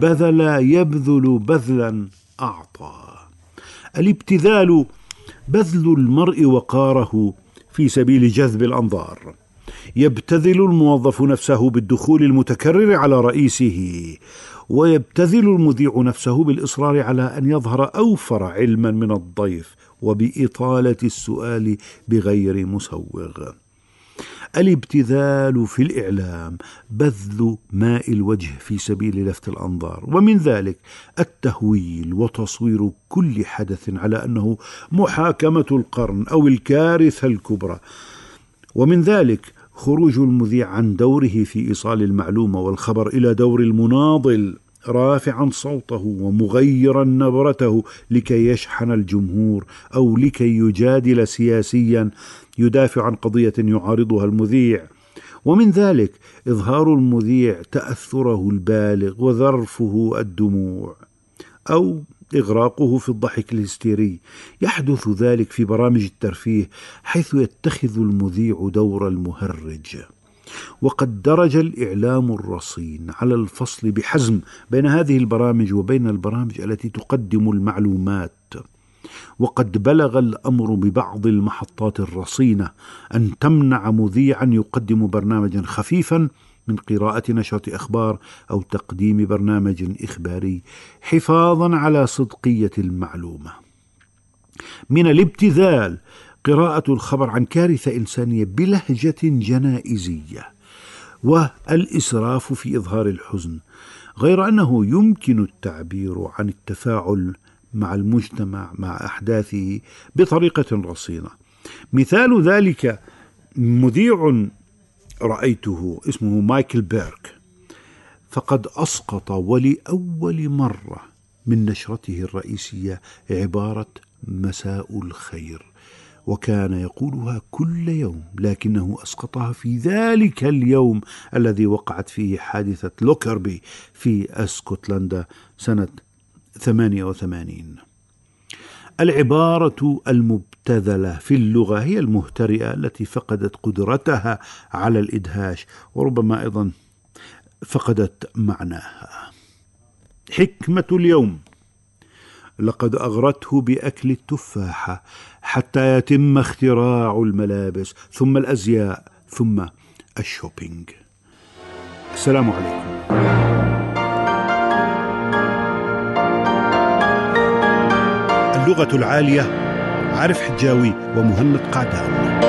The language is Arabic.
بذل يبذل بذلا أعطى. الابتذال بذل المرء وقاره في سبيل جذب الأنظار. يبتذل الموظف نفسه بالدخول المتكرر على رئيسه ويبتذل المذيع نفسه بالإصرار على أن يظهر أوفر علما من الضيف وبإطالة السؤال بغير مسوغ. الابتذال في الإعلام بذل ماء الوجه في سبيل لفت الأنظار. ومن ذلك التهويل وتصوير كل حدث على أنه محاكمة القرن أو الكارثة الكبرى. ومن ذلك خروج المذيع عن دوره في إيصال المعلومة والخبر إلى دور المناضل. رافعا صوته ومغيرا نبرته لكي يشحن الجمهور أو لكي يجادل سياسيا يدافع عن قضية يعارضها المذيع. ومن ذلك إظهار المذيع تأثره البالغ وذرفه الدموع أو إغراقه في الضحك الهستيري. يحدث ذلك في برامج الترفيه حيث يتخذ المذيع دور المهرج. وقد درج الإعلام الرصين على الفصل بحزم بين هذه البرامج وبين البرامج التي تقدم المعلومات وقد بلغ الأمر ببعض المحطات الرصينة أن تمنع مذيعا يقدم برنامجا خفيفا من قراءة نشرة أخبار أو تقديم برنامج إخباري حفاظا على صدقية المعلومة. من الابتذال قراءة الخبر عن كارثة إنسانية بلهجة جنائزية والإسراف في إظهار الحزن غير أنه يمكن التعبير عن التفاعل مع المجتمع مع أحداثه بطريقة رصينة. مثال ذلك مذيع رأيته اسمه مايكل بيرك فقد أسقط ولأول مرة من نشرته الرئيسية عبارة مساء الخير. وكان يقولها كل يوم لكنه أسقطها في ذلك اليوم الذي وقعت فيه حادثة لوكربي في أسكتلندا سنة 88 العبارة المبتذلة في اللغة هي المهترئة التي فقدت قدرتها على الإدهاش وربما أيضا فقدت معناها. حكمة اليوم. لقد أغرته بأكل التفاحه حتى يتم اختراع الملابس ثم الأزياء ثم الشوبينج. السلام عليكم. اللغة العالية عارف حجاوي ومهند قعدان